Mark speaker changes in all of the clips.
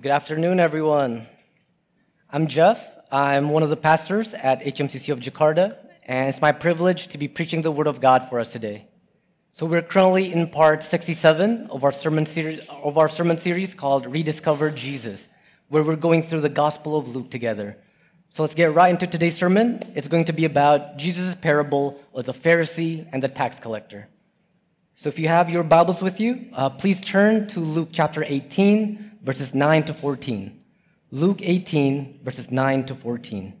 Speaker 1: Good afternoon, everyone. I'm Jeff. I'm one of the pastors at HMCC of Jakarta, and it's my privilege to be preaching the Word of God for us today. So we're currently in part 67 of our sermon series, of our sermon series called Rediscover Jesus, where we're going through the Gospel of Luke together. So let's get right into today's sermon. It's going to be about Jesus' parable of the Pharisee and the tax collector. So if you have your Bibles with you, uh, please turn to Luke chapter 18, verses 9 to 14. Luke 18, verses 9 to 14.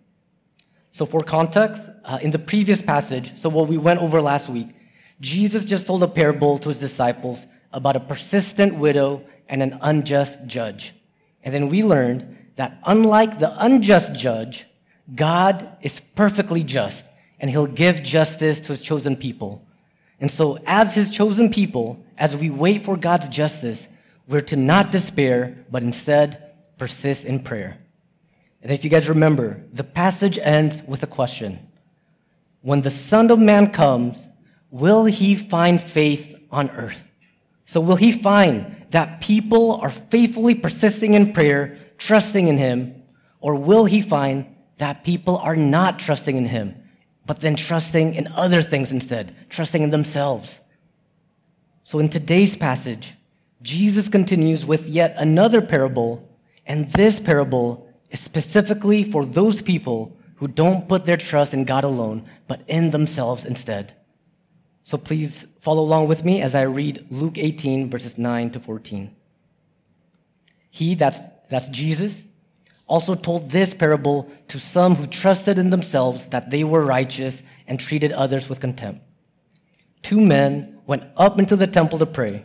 Speaker 1: So, for context, uh, in the previous passage, so what we went over last week, Jesus just told a parable to his disciples about a persistent widow and an unjust judge. And then we learned that unlike the unjust judge, God is perfectly just and he'll give justice to his chosen people. And so, as his chosen people, as we wait for God's justice, we're to not despair, but instead persist in prayer. And if you guys remember, the passage ends with a question When the Son of Man comes, will he find faith on earth? So, will he find that people are faithfully persisting in prayer, trusting in him, or will he find that people are not trusting in him, but then trusting in other things instead, trusting in themselves? So, in today's passage, Jesus continues with yet another parable and this parable is specifically for those people who don't put their trust in God alone, but in themselves instead. So please follow along with me as I read Luke 18, verses 9 to 14. He, that's, that's Jesus, also told this parable to some who trusted in themselves that they were righteous and treated others with contempt. Two men went up into the temple to pray,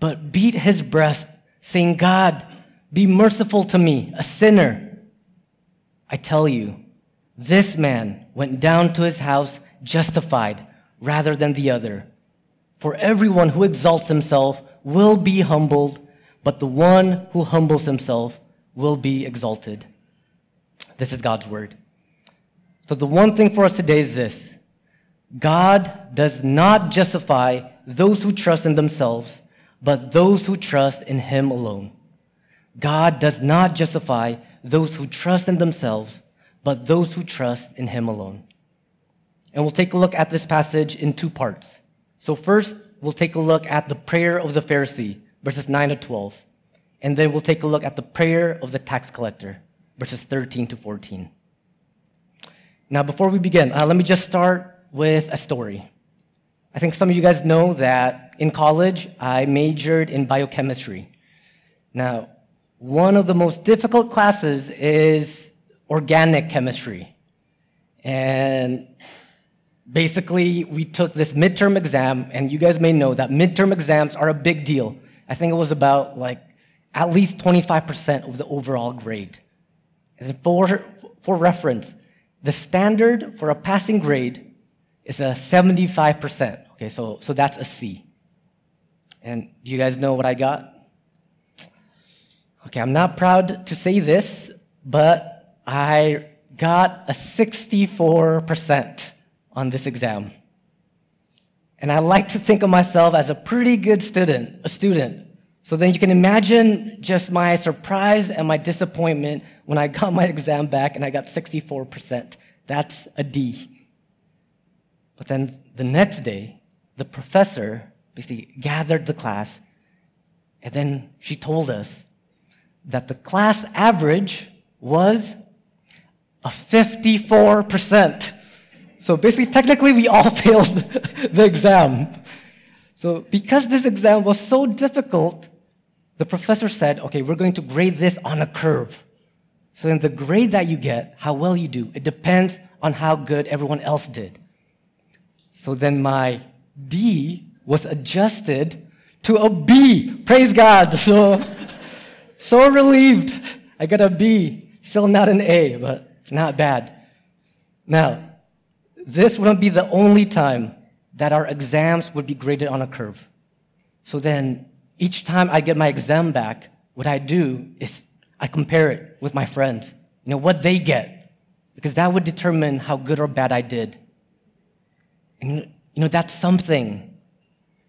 Speaker 1: but beat his breast, saying, God, be merciful to me, a sinner. I tell you, this man went down to his house justified rather than the other. For everyone who exalts himself will be humbled, but the one who humbles himself will be exalted. This is God's word. So, the one thing for us today is this God does not justify those who trust in themselves, but those who trust in Him alone. God does not justify those who trust in themselves, but those who trust in Him alone. And we'll take a look at this passage in two parts. So, first, we'll take a look at the prayer of the Pharisee, verses 9 to 12. And then we'll take a look at the prayer of the tax collector, verses 13 to 14. Now, before we begin, uh, let me just start with a story. I think some of you guys know that in college, I majored in biochemistry. Now, one of the most difficult classes is organic chemistry. And basically, we took this midterm exam, and you guys may know that midterm exams are a big deal. I think it was about like at least 25% of the overall grade. And for, for reference, the standard for a passing grade is a 75%. Okay, so, so that's a C. And you guys know what I got? Okay, I'm not proud to say this, but I got a 64% on this exam. And I like to think of myself as a pretty good student, a student. So then you can imagine just my surprise and my disappointment when I got my exam back and I got 64%. That's a D. But then the next day, the professor basically gathered the class and then she told us that the class average was a 54%. So basically, technically, we all failed the exam. So because this exam was so difficult, the professor said, okay, we're going to grade this on a curve. So then the grade that you get, how well you do, it depends on how good everyone else did. So then my D was adjusted to a B. Praise God. So so relieved I got a B. Still not an A, but it's not bad. Now, this wouldn't be the only time that our exams would be graded on a curve. So then, each time I get my exam back, what I do is I compare it with my friends, you know, what they get, because that would determine how good or bad I did. And, you know, that's something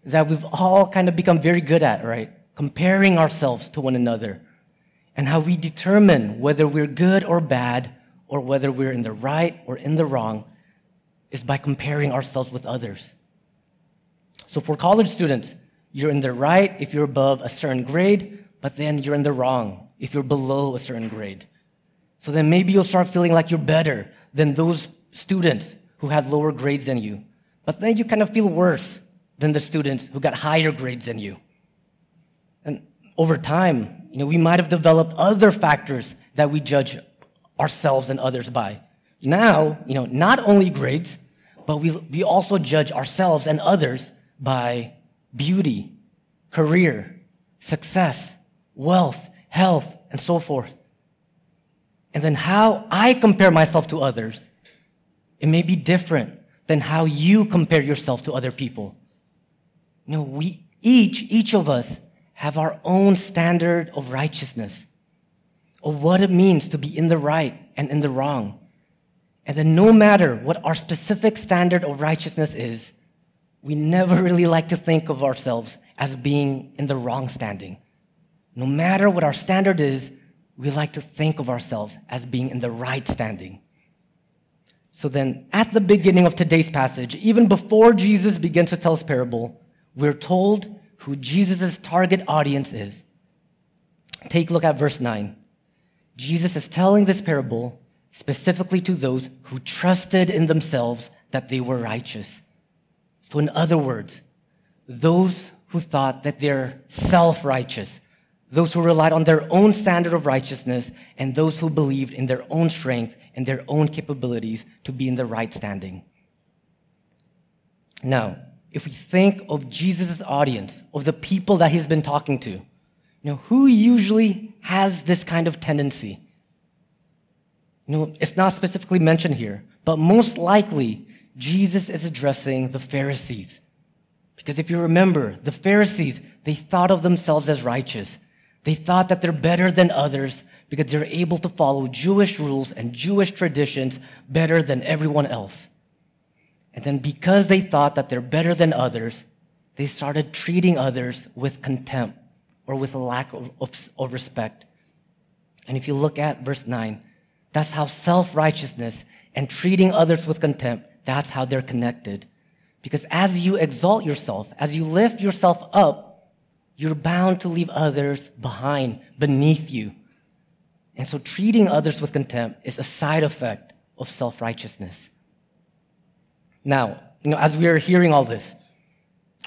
Speaker 1: that we've all kind of become very good at, right? Comparing ourselves to one another and how we determine whether we're good or bad or whether we're in the right or in the wrong is by comparing ourselves with others. So for college students, you're in the right if you're above a certain grade, but then you're in the wrong if you're below a certain grade. So then maybe you'll start feeling like you're better than those students who had lower grades than you. But then you kind of feel worse than the students who got higher grades than you. And over time, you know, we might have developed other factors that we judge ourselves and others by. Now, you know, not only grades, but we, we also judge ourselves and others by beauty, career, success, wealth, health, and so forth. And then how I compare myself to others, it may be different than how you compare yourself to other people. You know, we each, each of us have our own standard of righteousness, of what it means to be in the right and in the wrong. And then no matter what our specific standard of righteousness is, we never really like to think of ourselves as being in the wrong standing. No matter what our standard is, we like to think of ourselves as being in the right standing. So then, at the beginning of today's passage, even before Jesus begins to tell his parable, we're told who Jesus' target audience is. Take a look at verse 9. Jesus is telling this parable specifically to those who trusted in themselves that they were righteous. So, in other words, those who thought that they're self righteous, those who relied on their own standard of righteousness, and those who believed in their own strength and their own capabilities to be in the right standing. Now, if we think of Jesus' audience, of the people that he's been talking to, you know, who usually has this kind of tendency? You know, it's not specifically mentioned here, but most likely Jesus is addressing the Pharisees. Because if you remember, the Pharisees, they thought of themselves as righteous. They thought that they're better than others because they're able to follow Jewish rules and Jewish traditions better than everyone else. And then because they thought that they're better than others, they started treating others with contempt or with a lack of, of, of respect. And if you look at verse 9, that's how self righteousness and treating others with contempt, that's how they're connected. Because as you exalt yourself, as you lift yourself up, you're bound to leave others behind, beneath you. And so treating others with contempt is a side effect of self righteousness. Now, you know, as we are hearing all this,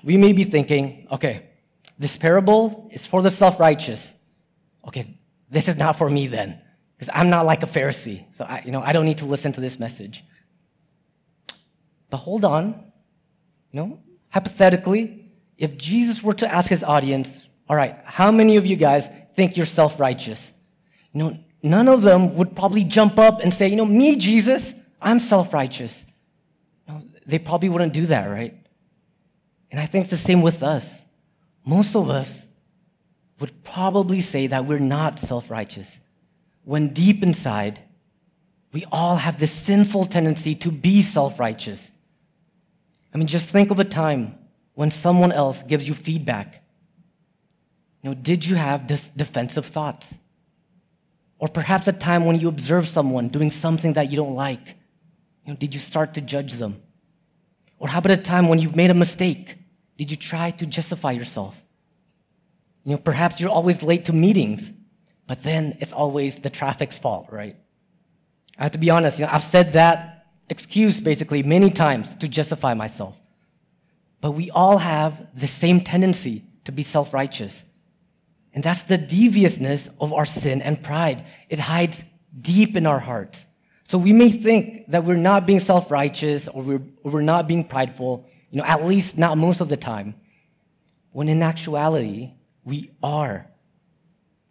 Speaker 1: we may be thinking, okay, this parable is for the self righteous. Okay, this is not for me then. Because I'm not like a Pharisee. So I, you know, I don't need to listen to this message. But hold on. You know, hypothetically, if Jesus were to ask his audience, all right, how many of you guys think you're self-righteous? You know, none of them would probably jump up and say, you know, me, Jesus, I'm self-righteous. You know, they probably wouldn't do that, right? And I think it's the same with us. Most of us would probably say that we're not self-righteous when deep inside, we all have this sinful tendency to be self righteous. I mean, just think of a time when someone else gives you feedback. You know, did you have this defensive thoughts? Or perhaps a time when you observe someone doing something that you don't like. You know, did you start to judge them? Or how about a time when you've made a mistake? Did you try to justify yourself? You know, perhaps you're always late to meetings. But then it's always the traffic's fault, right? I have to be honest, you know, I've said that excuse basically many times to justify myself. But we all have the same tendency to be self righteous. And that's the deviousness of our sin and pride. It hides deep in our hearts. So we may think that we're not being self righteous or we're, or we're not being prideful, you know, at least not most of the time, when in actuality, we are.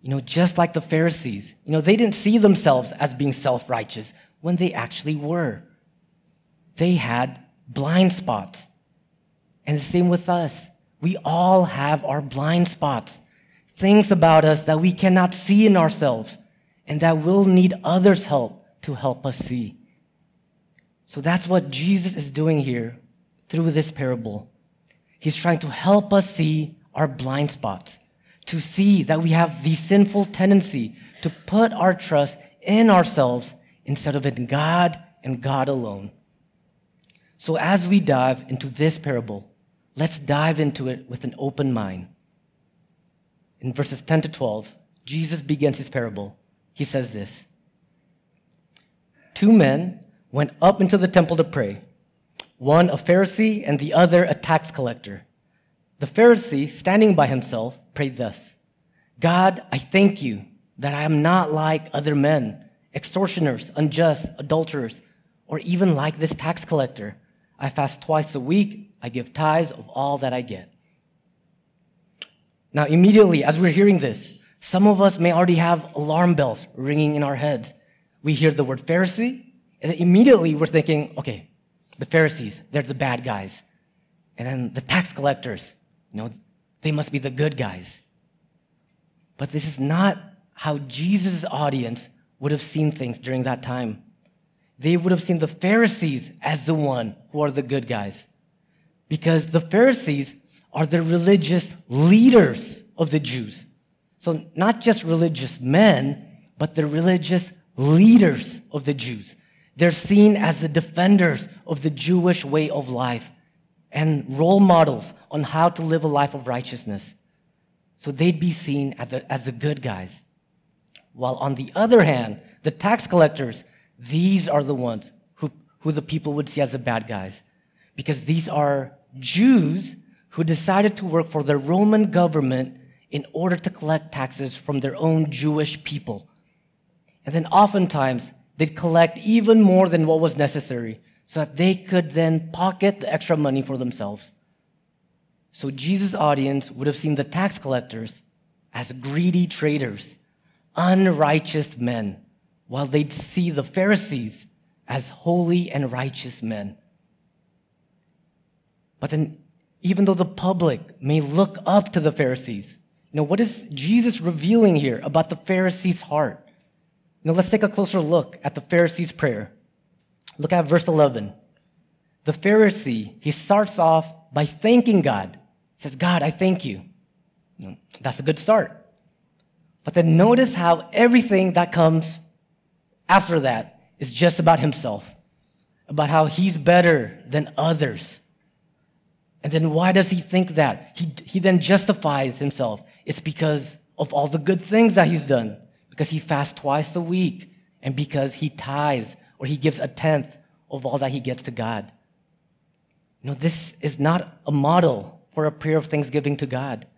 Speaker 1: You know, just like the Pharisees, you know, they didn't see themselves as being self righteous when they actually were. They had blind spots. And the same with us. We all have our blind spots, things about us that we cannot see in ourselves and that will need others' help to help us see. So that's what Jesus is doing here through this parable. He's trying to help us see our blind spots, to see that we have the sinful tendency to put our trust in ourselves instead of in God and God alone. So as we dive into this parable, let's dive into it with an open mind. In verses 10 to 12, Jesus begins his parable. He says this Two men went up into the temple to pray, one a Pharisee and the other a tax collector. The Pharisee, standing by himself, prayed thus God, I thank you that I am not like other men, extortioners, unjust, adulterers, or even like this tax collector. I fast twice a week, I give tithes of all that I get. Now, immediately as we're hearing this, some of us may already have alarm bells ringing in our heads. We hear the word Pharisee, and immediately we're thinking, okay, the Pharisees, they're the bad guys. And then the tax collectors, you know, they must be the good guys. But this is not how Jesus' audience would have seen things during that time. They would have seen the Pharisees as the one who are the good guys. Because the Pharisees are the religious leaders of the Jews. So not just religious men, but the religious leaders of the Jews. They're seen as the defenders of the Jewish way of life and role models on how to live a life of righteousness. So they'd be seen as the, as the good guys. While on the other hand, the tax collectors, these are the ones who, who the people would see as the bad guys. Because these are Jews who decided to work for the Roman government in order to collect taxes from their own Jewish people. And then oftentimes, they'd collect even more than what was necessary so that they could then pocket the extra money for themselves. So Jesus' audience would have seen the tax collectors as greedy traitors, unrighteous men, while they'd see the Pharisees as holy and righteous men. But then, even though the public may look up to the Pharisees, you know, what is Jesus revealing here about the Pharisees' heart? Now let's take a closer look at the Pharisee's prayer. Look at verse 11. The Pharisee, he starts off by thanking God. He says, God, I thank you. That's a good start. But then notice how everything that comes after that is just about himself, about how he's better than others. And then why does he think that? He, he then justifies himself. It's because of all the good things that he's done because he fasts twice a week, and because he tithes or he gives a tenth of all that he gets to God. Know, this is not a model for a prayer of thanksgiving to God.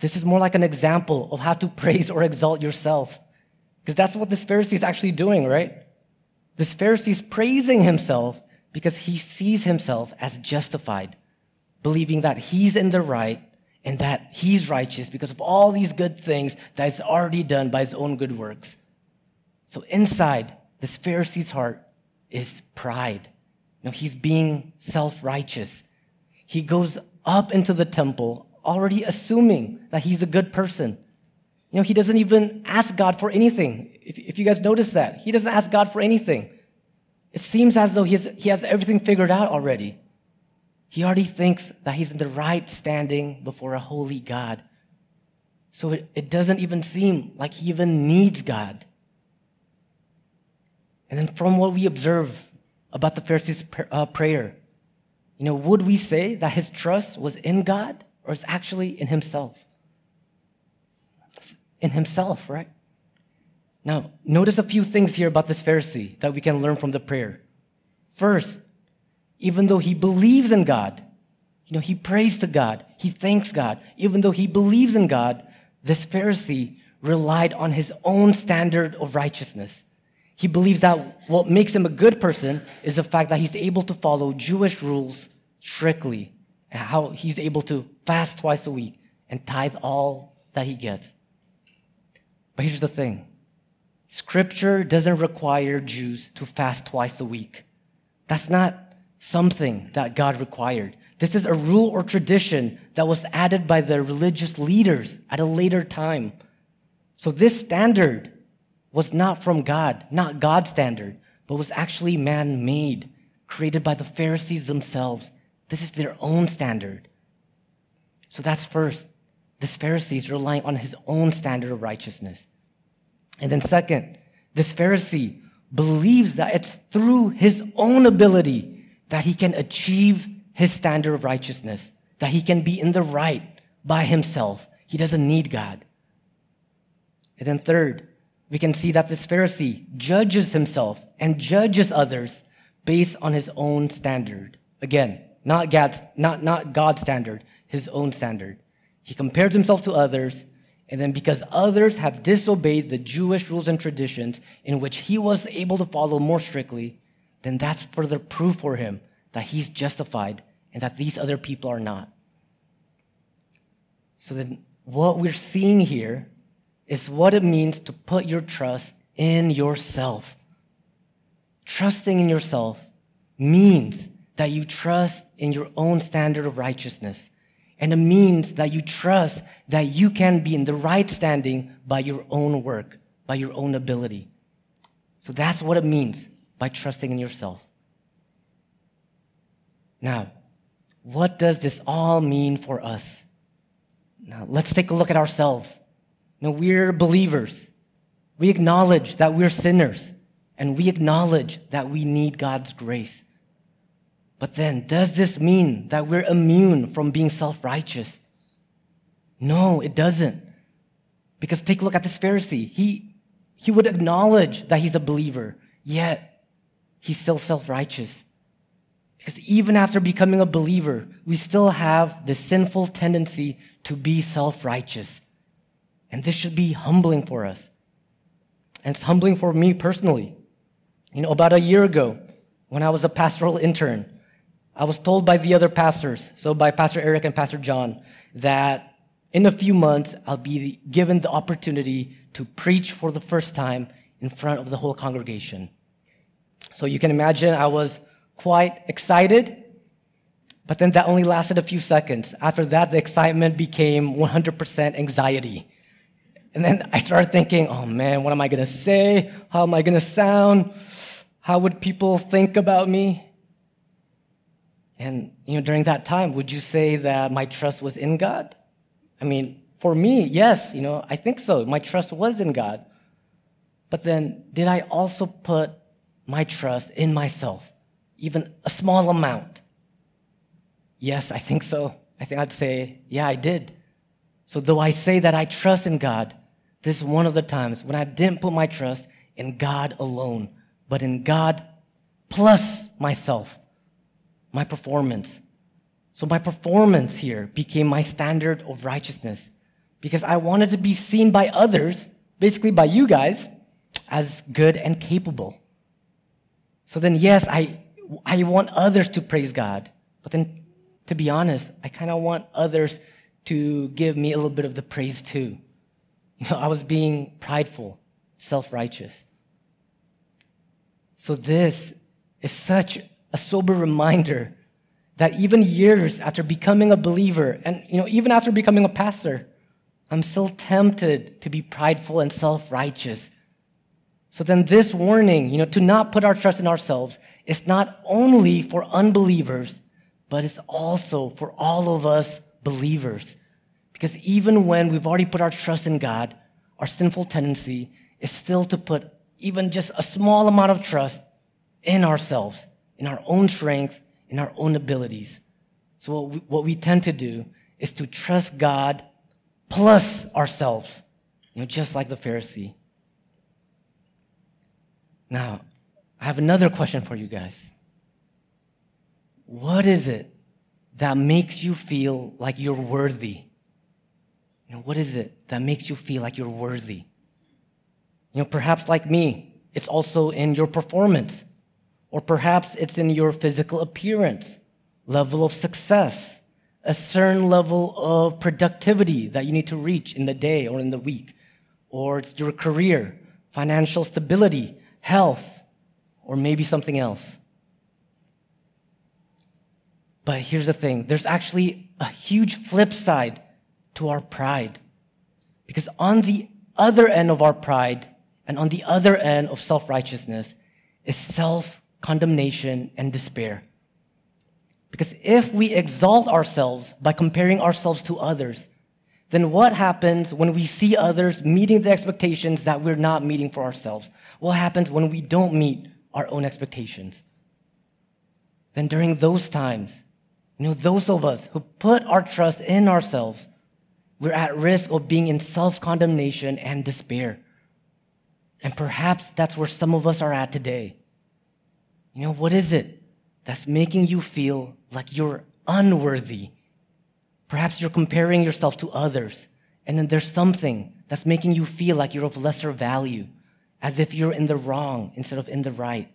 Speaker 1: This is more like an example of how to praise or exalt yourself. Because that's what this Pharisee is actually doing, right? This Pharisee is praising himself because he sees himself as justified, believing that he's in the right and that he's righteous because of all these good things that he's already done by his own good works. So inside this Pharisee's heart is pride. You know, he's being self-righteous. He goes up into the temple already assuming that he's a good person. You know, he doesn't even ask God for anything. If, if you guys notice that, he doesn't ask God for anything. It seems as though he has, he has everything figured out already. He already thinks that he's in the right standing before a holy God. So it, it doesn't even seem like he even needs God. And then from what we observe about the Pharisee's uh, prayer, you know, would we say that his trust was in God or is actually in himself? In himself, right? Now, notice a few things here about this Pharisee that we can learn from the prayer. First, even though he believes in God. You know, he prays to God. He thanks God. Even though he believes in God, this Pharisee relied on his own standard of righteousness. He believes that what makes him a good person is the fact that he's able to follow Jewish rules strictly and how he's able to fast twice a week and tithe all that he gets. But here's the thing Scripture doesn't require Jews to fast twice a week. That's not something that God required. This is a rule or tradition that was added by the religious leaders at a later time. So this standard was not from God, not God's standard, but was actually man made, created by the Pharisees themselves. This is their own standard. So that's first. This Pharisee is relying on his own standard of righteousness. And then second, this Pharisee believes that it's through his own ability that he can achieve his standard of righteousness, that he can be in the right by himself. He doesn't need God. And then third, we can see that this Pharisee judges himself and judges others based on his own standard. Again, not God's, not, not God's standard, his own standard. He compares himself to others, and then because others have disobeyed the Jewish rules and traditions in which he was able to follow more strictly, then that's further proof for him that he's justified and that these other people are not. So then, what we're seeing here is what it means to put your trust in yourself. Trusting in yourself means that you trust in your own standard of righteousness. And it means that you trust that you can be in the right standing by your own work, by your own ability. So that's what it means by trusting in yourself. Now, what does this all mean for us? Now, let's take a look at ourselves. Now, we're believers. We acknowledge that we're sinners, and we acknowledge that we need God's grace. But then, does this mean that we're immune from being self righteous? No, it doesn't. Because take a look at this Pharisee. He, he would acknowledge that he's a believer, yet he's still self righteous. Because even after becoming a believer, we still have this sinful tendency to be self righteous. And this should be humbling for us. And it's humbling for me personally. You know, about a year ago, when I was a pastoral intern, I was told by the other pastors, so by Pastor Eric and Pastor John, that in a few months I'll be given the opportunity to preach for the first time in front of the whole congregation. So you can imagine I was quite excited, but then that only lasted a few seconds. After that, the excitement became 100% anxiety. And then I started thinking, oh man, what am I gonna say? How am I gonna sound? How would people think about me? And, you know, during that time, would you say that my trust was in God? I mean, for me, yes, you know, I think so. My trust was in God. But then, did I also put my trust in myself? even a small amount? Yes, I think so. I think I'd say, yeah, I did. So though I say that I trust in God, this is one of the times when I didn't put my trust in God alone, but in God plus myself, my performance. So my performance here became my standard of righteousness because I wanted to be seen by others, basically by you guys, as good and capable. So then, yes, I I want others to praise God. But then, to be honest, I kind of want others to give me a little bit of the praise too. You know, I was being prideful, self righteous. So, this is such a sober reminder that even years after becoming a believer, and you know, even after becoming a pastor, I'm still tempted to be prideful and self righteous. So then, this warning, you know, to not put our trust in ourselves is not only for unbelievers, but it's also for all of us believers. Because even when we've already put our trust in God, our sinful tendency is still to put even just a small amount of trust in ourselves, in our own strength, in our own abilities. So what we, what we tend to do is to trust God plus ourselves, you know, just like the Pharisee. Now, I have another question for you guys. What is it that makes you feel like you're worthy? You know, what is it that makes you feel like you're worthy? You know, perhaps like me, it's also in your performance, or perhaps it's in your physical appearance, level of success, a certain level of productivity that you need to reach in the day or in the week. or it's your career, financial stability, health, or maybe something else. But here's the thing there's actually a huge flip side to our pride. Because on the other end of our pride and on the other end of self righteousness is self condemnation and despair. Because if we exalt ourselves by comparing ourselves to others, then what happens when we see others meeting the expectations that we're not meeting for ourselves? What happens when we don't meet our own expectations? Then during those times, you know, those of us who put our trust in ourselves, we're at risk of being in self condemnation and despair. And perhaps that's where some of us are at today. You know, what is it that's making you feel like you're unworthy? Perhaps you're comparing yourself to others, and then there's something that's making you feel like you're of lesser value, as if you're in the wrong instead of in the right.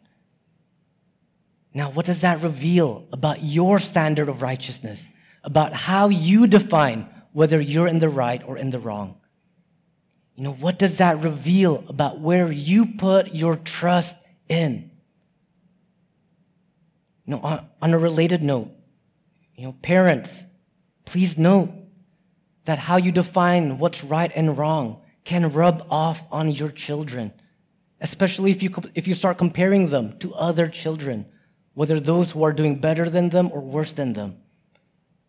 Speaker 1: Now, what does that reveal about your standard of righteousness, about how you define whether you're in the right or in the wrong? You know, what does that reveal about where you put your trust in? You know, on, on a related note, you know, parents, please note that how you define what's right and wrong can rub off on your children, especially if you, if you start comparing them to other children whether those who are doing better than them or worse than them.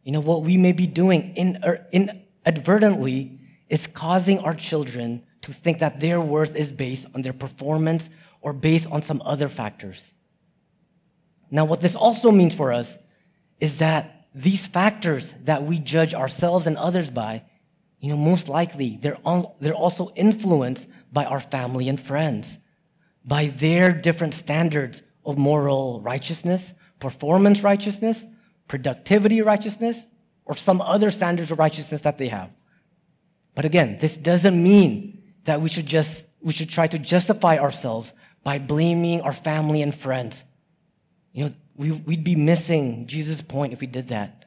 Speaker 1: You know, what we may be doing in, er, inadvertently is causing our children to think that their worth is based on their performance or based on some other factors. Now, what this also means for us is that these factors that we judge ourselves and others by, you know, most likely they're, all, they're also influenced by our family and friends, by their different standards of moral righteousness, performance righteousness, productivity righteousness, or some other standards of righteousness that they have. But again, this doesn't mean that we should just, we should try to justify ourselves by blaming our family and friends. You know, we, we'd be missing Jesus' point if we did that.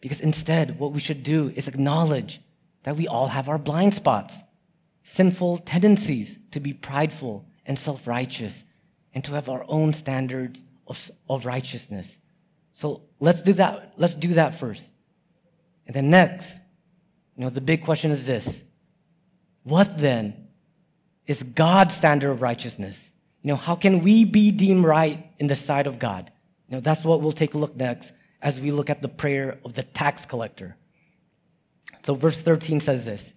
Speaker 1: Because instead, what we should do is acknowledge that we all have our blind spots, sinful tendencies to be prideful and self righteous, and to have our own standards of, of righteousness. So let's do that. Let's do that first. And then next, you know, the big question is this. What then is God's standard of righteousness? You know, how can we be deemed right in the sight of God? You know, that's what we'll take a look next as we look at the prayer of the tax collector. So verse 13 says this.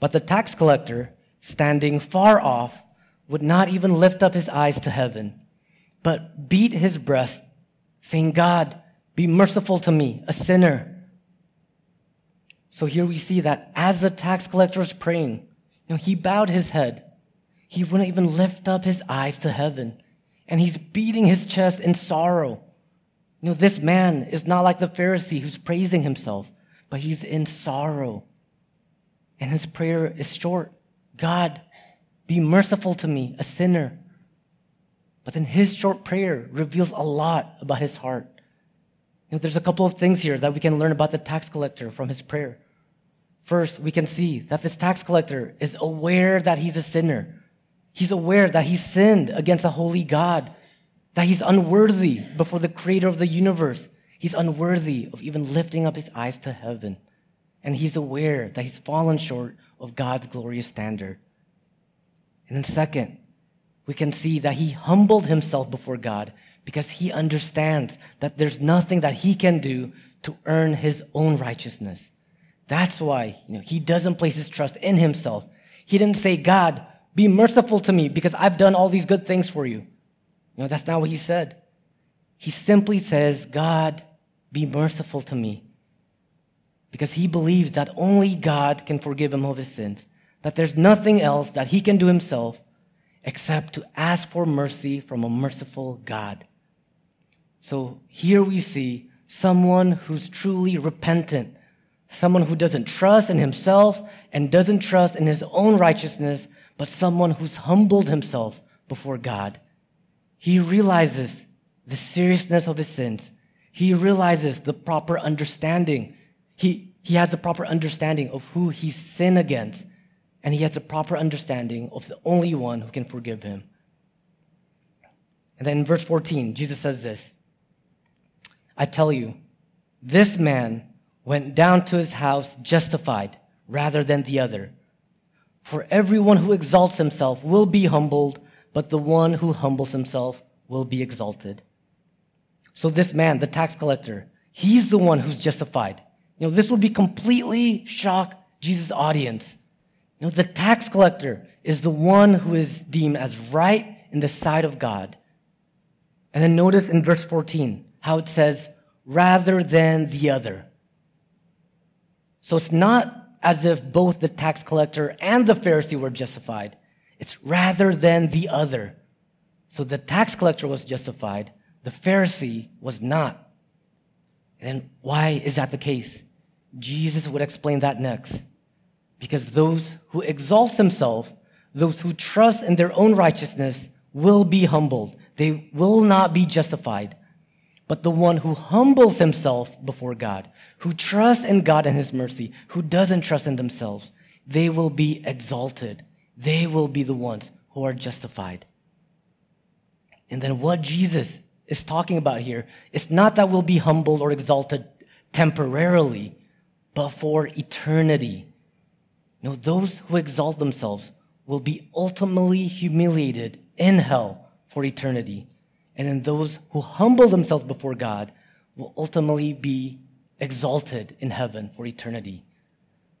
Speaker 1: But the tax collector, standing far off, would not even lift up his eyes to heaven, but beat his breast, saying, God, be merciful to me, a sinner. So here we see that as the tax collector is praying, you know, he bowed his head. He wouldn't even lift up his eyes to heaven. And he's beating his chest in sorrow. You know, this man is not like the Pharisee who's praising himself, but he's in sorrow. And his prayer is short God, be merciful to me, a sinner. But then his short prayer reveals a lot about his heart. You know, there's a couple of things here that we can learn about the tax collector from his prayer. First, we can see that this tax collector is aware that he's a sinner. He's aware that he sinned against a holy God, that he's unworthy before the creator of the universe. He's unworthy of even lifting up his eyes to heaven. And he's aware that he's fallen short of God's glorious standard. And then, second, we can see that he humbled himself before God because he understands that there's nothing that he can do to earn his own righteousness. That's why you know, he doesn't place his trust in himself. He didn't say, God, be merciful to me because I've done all these good things for you. You know, that's not what he said. He simply says, God, be merciful to me. Because he believes that only God can forgive him of his sins that there's nothing else that he can do himself except to ask for mercy from a merciful God. So here we see someone who's truly repentant, someone who doesn't trust in himself and doesn't trust in his own righteousness, but someone who's humbled himself before God. He realizes the seriousness of his sins. He realizes the proper understanding. He, he has the proper understanding of who he's sinned against and he has a proper understanding of the only one who can forgive him. And then in verse 14, Jesus says this I tell you, this man went down to his house justified rather than the other. For everyone who exalts himself will be humbled, but the one who humbles himself will be exalted. So this man, the tax collector, he's the one who's justified. You know, this would be completely shock Jesus' audience. You know, the tax collector is the one who is deemed as right in the sight of God. And then notice in verse 14 how it says, rather than the other. So it's not as if both the tax collector and the Pharisee were justified. It's rather than the other. So the tax collector was justified, the Pharisee was not. And why is that the case? Jesus would explain that next. Because those who exalt themselves, those who trust in their own righteousness, will be humbled. They will not be justified. But the one who humbles himself before God, who trusts in God and his mercy, who doesn't trust in themselves, they will be exalted. They will be the ones who are justified. And then what Jesus is talking about here is not that we'll be humbled or exalted temporarily, but for eternity. Know, those who exalt themselves will be ultimately humiliated in hell for eternity. And then those who humble themselves before God will ultimately be exalted in heaven for eternity.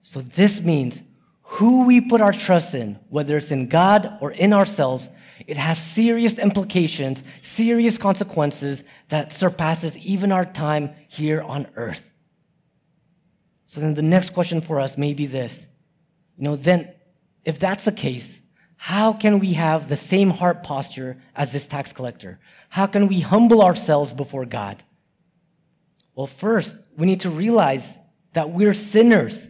Speaker 1: So this means who we put our trust in, whether it's in God or in ourselves, it has serious implications, serious consequences that surpasses even our time here on earth. So then the next question for us may be this. You know, then if that's the case, how can we have the same heart posture as this tax collector? How can we humble ourselves before God? Well, first, we need to realize that we're sinners.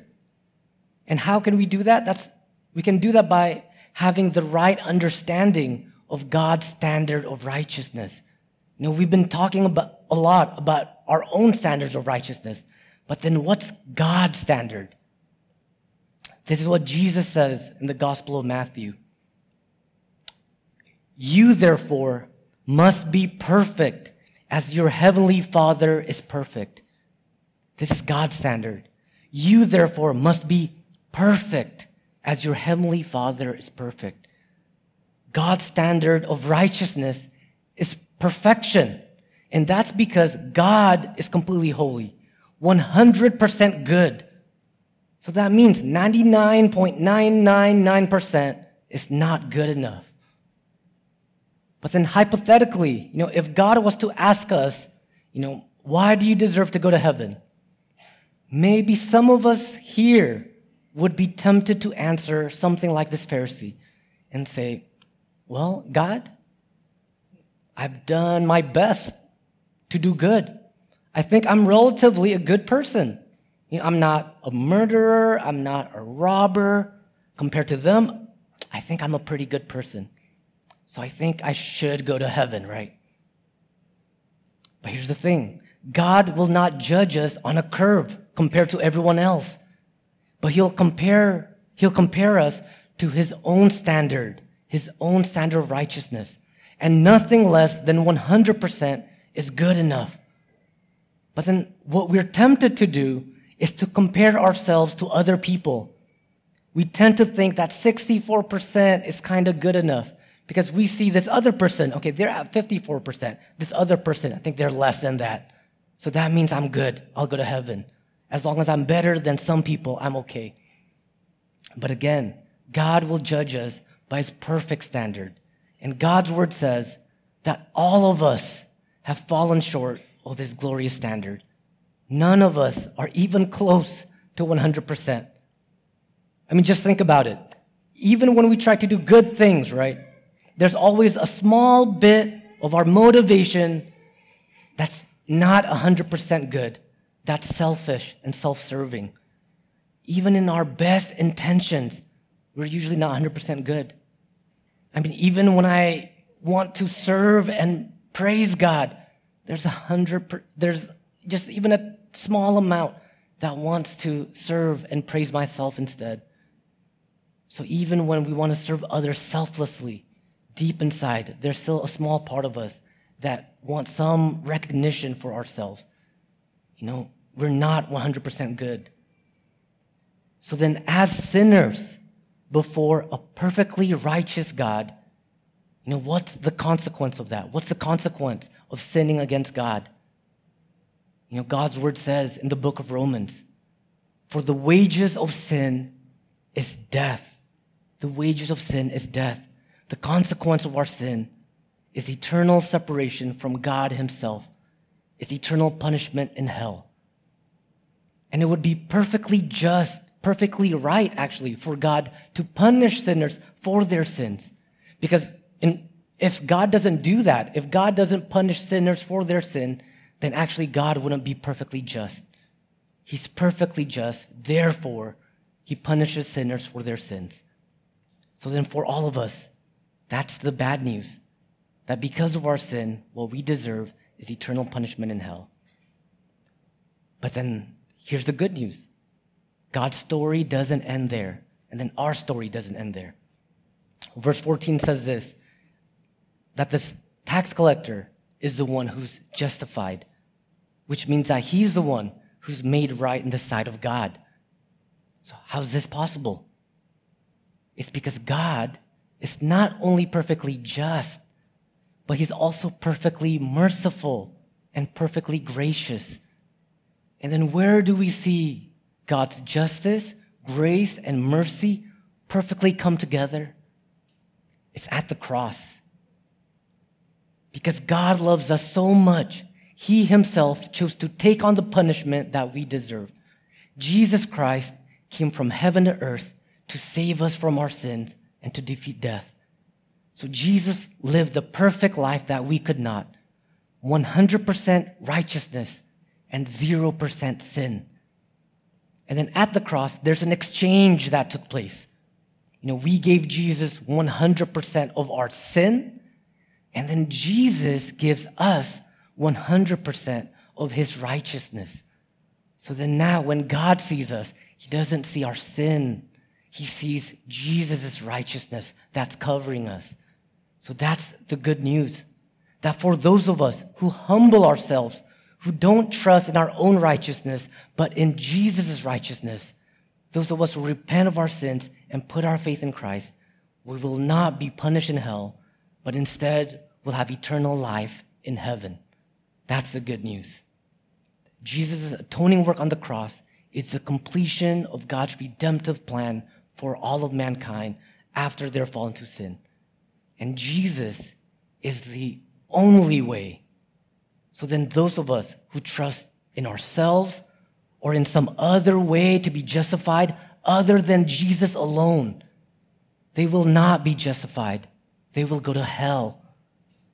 Speaker 1: And how can we do that? That's, we can do that by having the right understanding of God's standard of righteousness. You know, we've been talking about a lot about our own standards of righteousness, but then what's God's standard? This is what Jesus says in the Gospel of Matthew. You therefore must be perfect as your heavenly Father is perfect. This is God's standard. You therefore must be perfect as your heavenly Father is perfect. God's standard of righteousness is perfection. And that's because God is completely holy, 100% good. So that means 99.999% is not good enough. But then hypothetically, you know, if God was to ask us, you know, why do you deserve to go to heaven? Maybe some of us here would be tempted to answer something like this Pharisee and say, well, God, I've done my best to do good. I think I'm relatively a good person. You know, I'm not a murderer. I'm not a robber. Compared to them, I think I'm a pretty good person. So I think I should go to heaven, right? But here's the thing God will not judge us on a curve compared to everyone else, but He'll compare, He'll compare us to His own standard his own standard of righteousness, and nothing less than 100% is good enough. But then what we're tempted to do is to compare ourselves to other people. We tend to think that 64% is kind of good enough because we see this other person, okay, they're at 54%. This other person, I think they're less than that. So that means I'm good. I'll go to heaven. As long as I'm better than some people, I'm okay. But again, God will judge us by his perfect standard. And God's word says that all of us have fallen short of his glorious standard. None of us are even close to 100%. I mean, just think about it. Even when we try to do good things, right? There's always a small bit of our motivation that's not 100% good. That's selfish and self serving. Even in our best intentions, we're usually not 100% good. I mean, even when I want to serve and praise God, there's a hundred, per, there's just even a small amount that wants to serve and praise myself instead. So even when we want to serve others selflessly, deep inside, there's still a small part of us that wants some recognition for ourselves. You know, we're not 100% good. So then, as sinners before a perfectly righteous God, you know, what's the consequence of that? What's the consequence of sinning against God? You know, God's word says in the book of Romans, for the wages of sin is death. The wages of sin is death. The consequence of our sin is eternal separation from God Himself, is eternal punishment in hell. And it would be perfectly just, perfectly right, actually, for God to punish sinners for their sins. Because in, if God doesn't do that, if God doesn't punish sinners for their sin, then actually God wouldn't be perfectly just. He's perfectly just. Therefore, he punishes sinners for their sins. So then, for all of us, that's the bad news. That because of our sin, what we deserve is eternal punishment in hell. But then, here's the good news God's story doesn't end there. And then our story doesn't end there. Verse 14 says this that this tax collector is the one who's justified, which means that he's the one who's made right in the sight of God. So, how's this possible? It's because God is not only perfectly just, but he's also perfectly merciful and perfectly gracious. And then where do we see God's justice, grace, and mercy perfectly come together? It's at the cross. Because God loves us so much he himself chose to take on the punishment that we deserve. Jesus Christ came from heaven to earth to save us from our sins and to defeat death. So Jesus lived the perfect life that we could not 100% righteousness and 0% sin. And then at the cross, there's an exchange that took place. You know, we gave Jesus 100% of our sin, and then Jesus gives us 100% of his righteousness. So then now when God sees us, he doesn't see our sin. He sees Jesus' righteousness that's covering us. So that's the good news. That for those of us who humble ourselves, who don't trust in our own righteousness, but in Jesus' righteousness, those of us who repent of our sins and put our faith in Christ, we will not be punished in hell, but instead will have eternal life in heaven. That's the good news. Jesus' atoning work on the cross is the completion of God's redemptive plan for all of mankind after their fall into sin. And Jesus is the only way. So then, those of us who trust in ourselves or in some other way to be justified other than Jesus alone, they will not be justified. They will go to hell.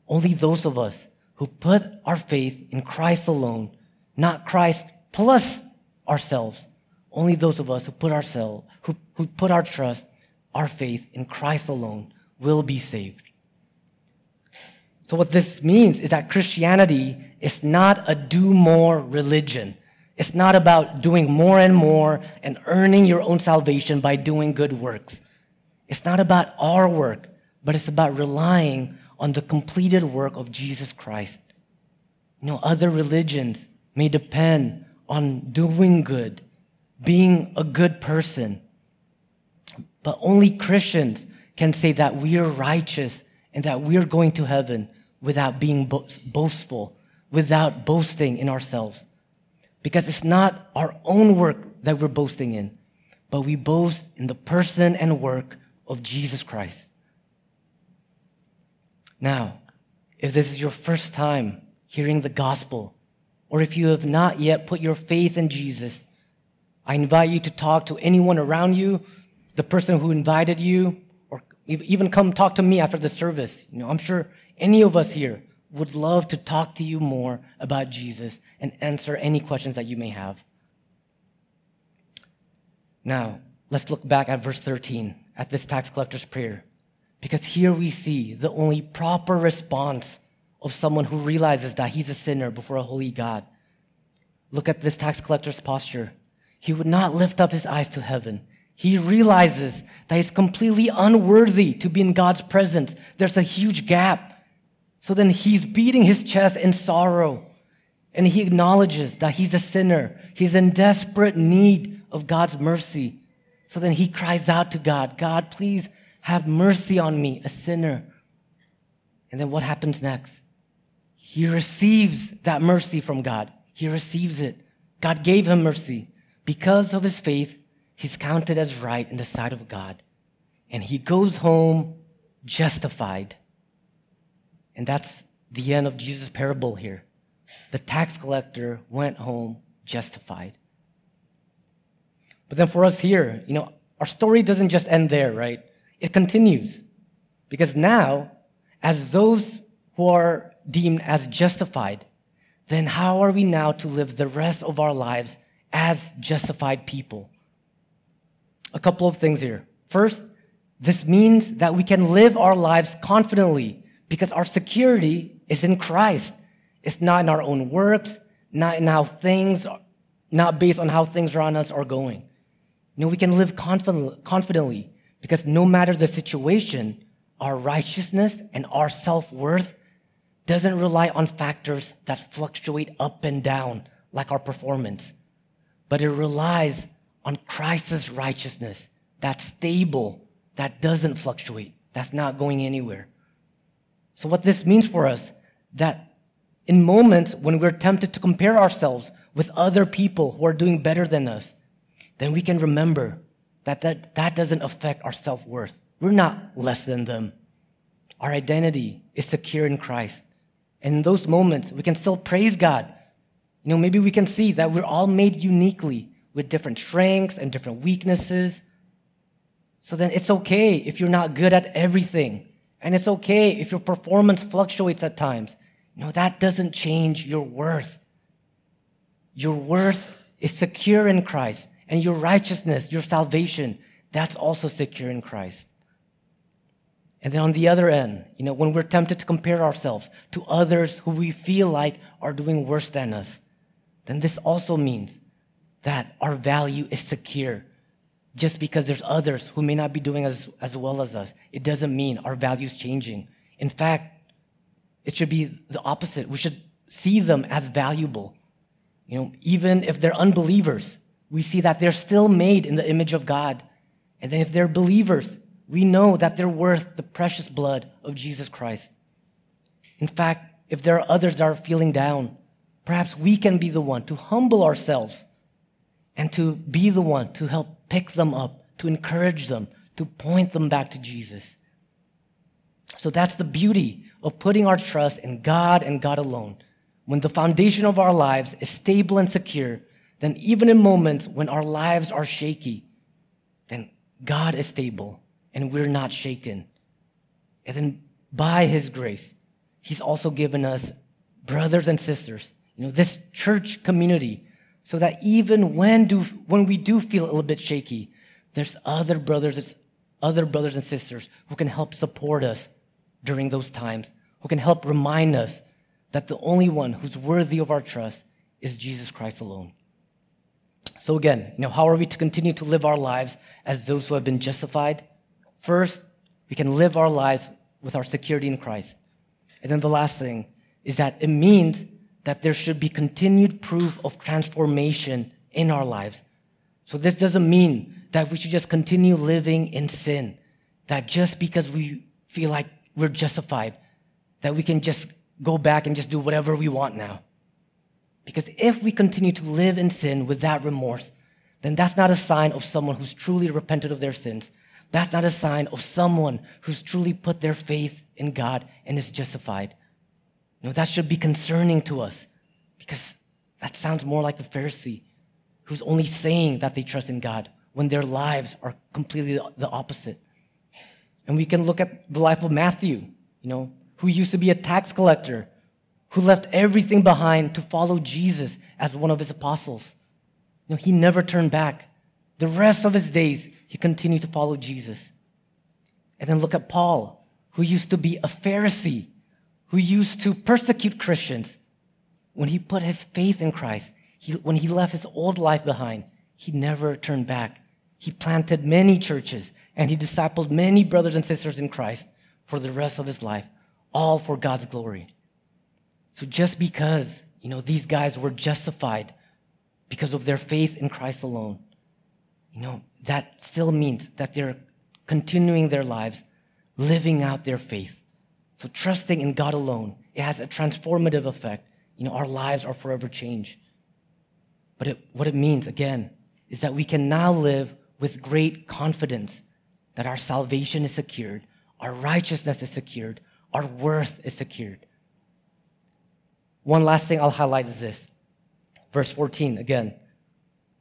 Speaker 1: Only those of us who put our faith in Christ alone, not Christ plus ourselves. Only those of us who put ourselves, who, who put our trust, our faith in Christ alone will be saved. So what this means is that Christianity is not a do more religion. It's not about doing more and more and earning your own salvation by doing good works. It's not about our work, but it's about relying on the completed work of Jesus Christ. You know, other religions may depend on doing good, being a good person. But only Christians can say that we are righteous and that we are going to heaven without being bo- boastful, without boasting in ourselves. Because it's not our own work that we're boasting in, but we boast in the person and work of Jesus Christ. Now, if this is your first time hearing the gospel, or if you have not yet put your faith in Jesus, I invite you to talk to anyone around you, the person who invited you, or even come talk to me after the service. You know, I'm sure any of us here would love to talk to you more about Jesus and answer any questions that you may have. Now, let's look back at verse 13 at this tax collector's prayer. Because here we see the only proper response of someone who realizes that he's a sinner before a holy God. Look at this tax collector's posture. He would not lift up his eyes to heaven. He realizes that he's completely unworthy to be in God's presence. There's a huge gap. So then he's beating his chest in sorrow. And he acknowledges that he's a sinner. He's in desperate need of God's mercy. So then he cries out to God, God, please have mercy on me, a sinner. And then what happens next? He receives that mercy from God. He receives it. God gave him mercy. Because of his faith, he's counted as right in the sight of God. And he goes home justified. And that's the end of Jesus' parable here. The tax collector went home justified. But then for us here, you know, our story doesn't just end there, right? It continues. Because now, as those who are deemed as justified, then how are we now to live the rest of our lives as justified people. A couple of things here. First, this means that we can live our lives confidently because our security is in Christ. It's not in our own works, not in how things, not based on how things around us are going. You know, we can live confident, confidently because no matter the situation, our righteousness and our self-worth doesn't rely on factors that fluctuate up and down like our performance but it relies on Christ's righteousness that's stable, that doesn't fluctuate, that's not going anywhere. So what this means for us, that in moments when we're tempted to compare ourselves with other people who are doing better than us, then we can remember that that, that doesn't affect our self-worth. We're not less than them. Our identity is secure in Christ. And in those moments, we can still praise God you know, maybe we can see that we're all made uniquely with different strengths and different weaknesses. So then it's okay if you're not good at everything. And it's okay if your performance fluctuates at times. You know, that doesn't change your worth. Your worth is secure in Christ. And your righteousness, your salvation, that's also secure in Christ. And then on the other end, you know, when we're tempted to compare ourselves to others who we feel like are doing worse than us, then this also means that our value is secure. Just because there's others who may not be doing as, as well as us, it doesn't mean our value is changing. In fact, it should be the opposite. We should see them as valuable. You know, even if they're unbelievers, we see that they're still made in the image of God. And then if they're believers, we know that they're worth the precious blood of Jesus Christ. In fact, if there are others that are feeling down, Perhaps we can be the one to humble ourselves and to be the one to help pick them up, to encourage them, to point them back to Jesus. So that's the beauty of putting our trust in God and God alone. When the foundation of our lives is stable and secure, then even in moments when our lives are shaky, then God is stable and we're not shaken. And then by His grace, He's also given us brothers and sisters you know, this church community, so that even when do when we do feel a little bit shaky, there's other brothers, other brothers and sisters who can help support us during those times, who can help remind us that the only one who's worthy of our trust is Jesus Christ alone. So again, you know, how are we to continue to live our lives as those who have been justified? First, we can live our lives with our security in Christ. And then the last thing is that it means that there should be continued proof of transformation in our lives. So this doesn't mean that we should just continue living in sin, that just because we feel like we're justified, that we can just go back and just do whatever we want now. Because if we continue to live in sin without remorse, then that's not a sign of someone who's truly repented of their sins. That's not a sign of someone who's truly put their faith in God and is justified. You know, that should be concerning to us because that sounds more like the Pharisee who's only saying that they trust in God when their lives are completely the opposite. And we can look at the life of Matthew, you know, who used to be a tax collector, who left everything behind to follow Jesus as one of his apostles. You know, he never turned back. The rest of his days, he continued to follow Jesus. And then look at Paul, who used to be a Pharisee, who used to persecute Christians, when he put his faith in Christ, he, when he left his old life behind, he never turned back. He planted many churches and he discipled many brothers and sisters in Christ for the rest of his life, all for God's glory. So just because, you know, these guys were justified because of their faith in Christ alone, you know, that still means that they're continuing their lives, living out their faith. So trusting in God alone, it has a transformative effect. You know, our lives are forever changed. But it, what it means, again, is that we can now live with great confidence that our salvation is secured, our righteousness is secured, our worth is secured. One last thing I'll highlight is this. Verse 14 again.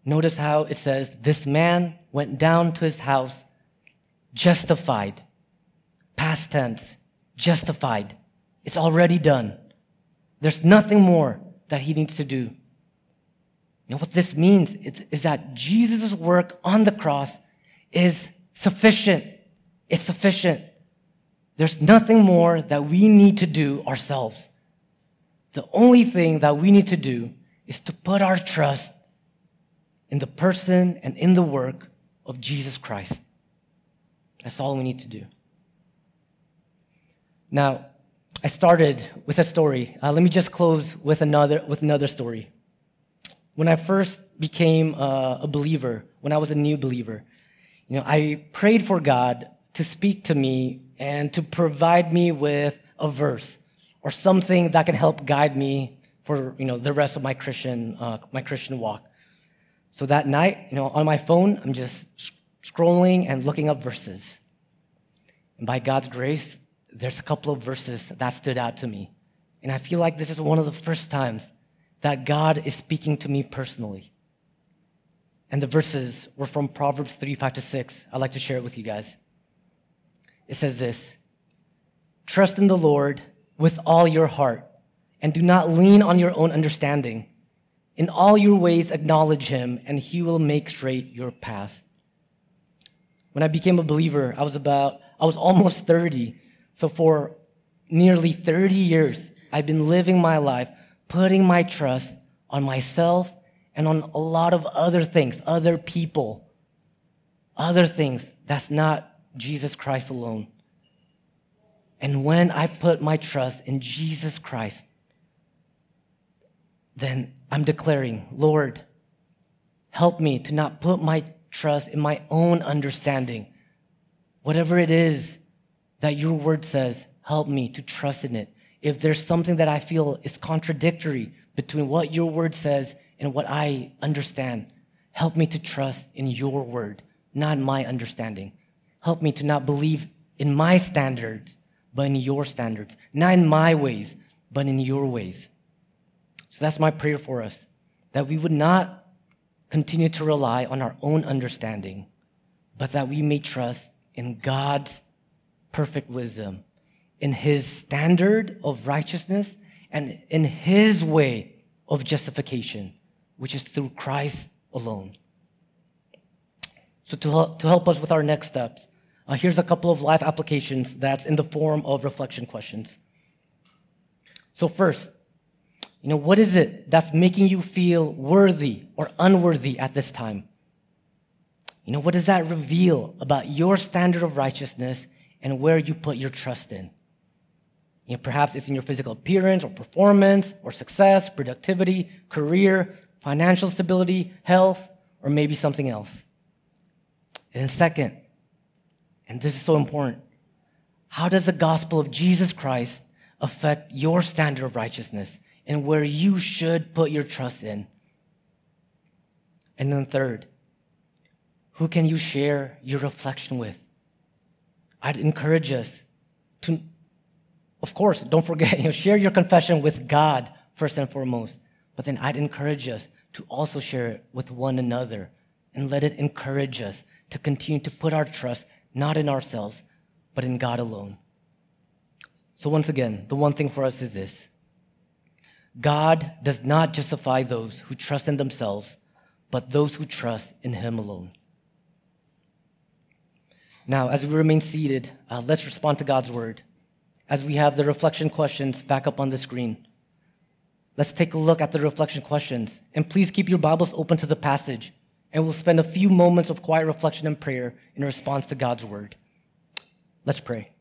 Speaker 1: Notice how it says, This man went down to his house justified. Past tense, justified. It's already done. There's nothing more that he needs to do. You know what this means is, is that Jesus' work on the cross is sufficient. It's sufficient. There's nothing more that we need to do ourselves. The only thing that we need to do is to put our trust in the person and in the work of Jesus Christ. That's all we need to do. Now, I started with a story. Uh, let me just close with another, with another story. When I first became uh, a believer, when I was a new believer, you know, I prayed for God to speak to me and to provide me with a verse or something that can help guide me for you know the rest of my Christian uh, my Christian walk. So that night, you know, on my phone, I'm just scrolling and looking up verses. And by God's grace, there's a couple of verses that stood out to me. And I feel like this is one of the first times that God is speaking to me personally. And the verses were from Proverbs 3 5 to 6. I'd like to share it with you guys. It says this Trust in the Lord with all your heart, and do not lean on your own understanding. In all your ways, acknowledge him, and he will make straight your path. When I became a believer, I was about, I was almost 30. So for nearly 30 years, I've been living my life putting my trust on myself and on a lot of other things, other people, other things that's not Jesus Christ alone. And when I put my trust in Jesus Christ, then I'm declaring, Lord, help me to not put my trust in my own understanding. Whatever it is that your word says, help me to trust in it. If there's something that I feel is contradictory between what your word says and what I understand, help me to trust in your word, not my understanding. Help me to not believe in my standards, but in your standards, not in my ways, but in your ways. So that's my prayer for us that we would not continue to rely on our own understanding, but that we may trust in God's perfect wisdom, in His standard of righteousness, and in His way of justification, which is through Christ alone. So, to, to help us with our next steps, uh, here's a couple of life applications that's in the form of reflection questions. So, first, you know, what is it that's making you feel worthy or unworthy at this time? You know, what does that reveal about your standard of righteousness and where you put your trust in? You know, perhaps it's in your physical appearance or performance or success, productivity, career, financial stability, health, or maybe something else. And second, and this is so important, how does the gospel of Jesus Christ affect your standard of righteousness and where you should put your trust in. And then third, who can you share your reflection with? I'd encourage us to, of course, don't forget, you know, share your confession with God first and foremost. But then I'd encourage us to also share it with one another and let it encourage us to continue to put our trust not in ourselves, but in God alone. So once again, the one thing for us is this God does not justify those who trust in themselves, but those who trust in Him alone. Now, as we remain seated, uh, let's respond to God's word. As we have the reflection questions back up on the screen, let's take a look at the reflection questions. And please keep your Bibles open to the passage. and we'll spend a few moments of quiet reflection and prayer in response to God's word. Let's pray.